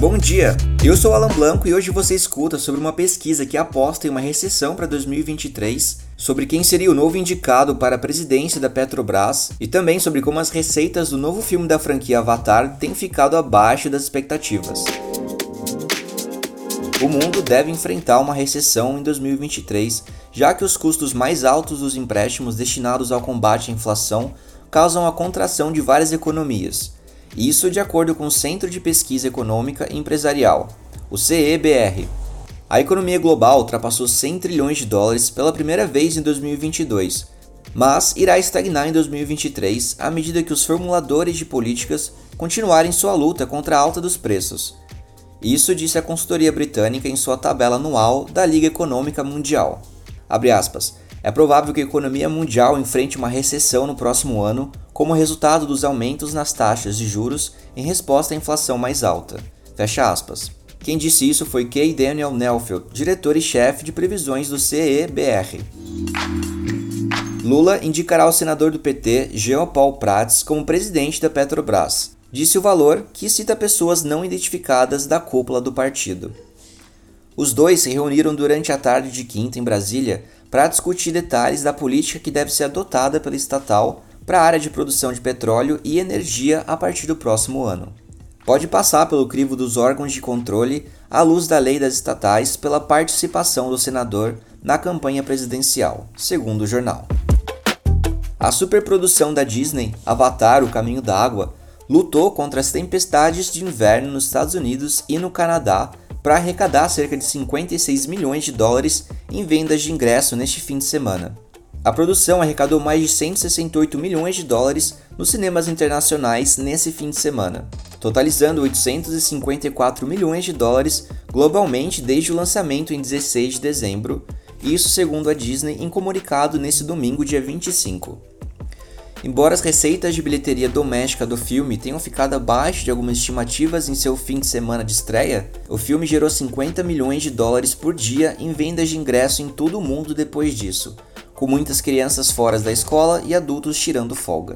Bom dia, eu sou Alan Blanco e hoje você escuta sobre uma pesquisa que aposta em uma recessão para 2023, sobre quem seria o novo indicado para a presidência da Petrobras e também sobre como as receitas do novo filme da franquia Avatar têm ficado abaixo das expectativas. O mundo deve enfrentar uma recessão em 2023, já que os custos mais altos dos empréstimos destinados ao combate à inflação causam a contração de várias economias isso de acordo com o Centro de Pesquisa Econômica e Empresarial, o CEBR. A economia global ultrapassou 100 trilhões de dólares pela primeira vez em 2022, mas irá estagnar em 2023 à medida que os formuladores de políticas continuarem sua luta contra a alta dos preços. Isso disse a consultoria britânica em sua tabela anual da Liga Econômica Mundial. Aspas, é provável que a economia mundial enfrente uma recessão no próximo ano como resultado dos aumentos nas taxas de juros em resposta à inflação mais alta. Fecha aspas. Quem disse isso foi Kay Daniel Nelfield, diretor e chefe de previsões do CEBR. Lula indicará o senador do PT, Jean Paul Prats, como presidente da Petrobras. Disse o valor, que cita pessoas não identificadas da cúpula do partido. Os dois se reuniram durante a tarde de quinta em Brasília para discutir detalhes da política que deve ser adotada pela estatal para a área de produção de petróleo e energia a partir do próximo ano. Pode passar pelo crivo dos órgãos de controle à luz da lei das estatais pela participação do senador na campanha presidencial, segundo o jornal. A superprodução da Disney, Avatar: O Caminho da Água, lutou contra as tempestades de inverno nos Estados Unidos e no Canadá para arrecadar cerca de 56 milhões de dólares em vendas de ingresso neste fim de semana. A produção arrecadou mais de 168 milhões de dólares nos cinemas internacionais nesse fim de semana, totalizando 854 milhões de dólares globalmente desde o lançamento em 16 de dezembro, isso segundo a Disney em comunicado nesse domingo, dia 25. Embora as receitas de bilheteria doméstica do filme tenham ficado abaixo de algumas estimativas em seu fim de semana de estreia, o filme gerou 50 milhões de dólares por dia em vendas de ingresso em todo o mundo depois disso, com muitas crianças fora da escola e adultos tirando folga.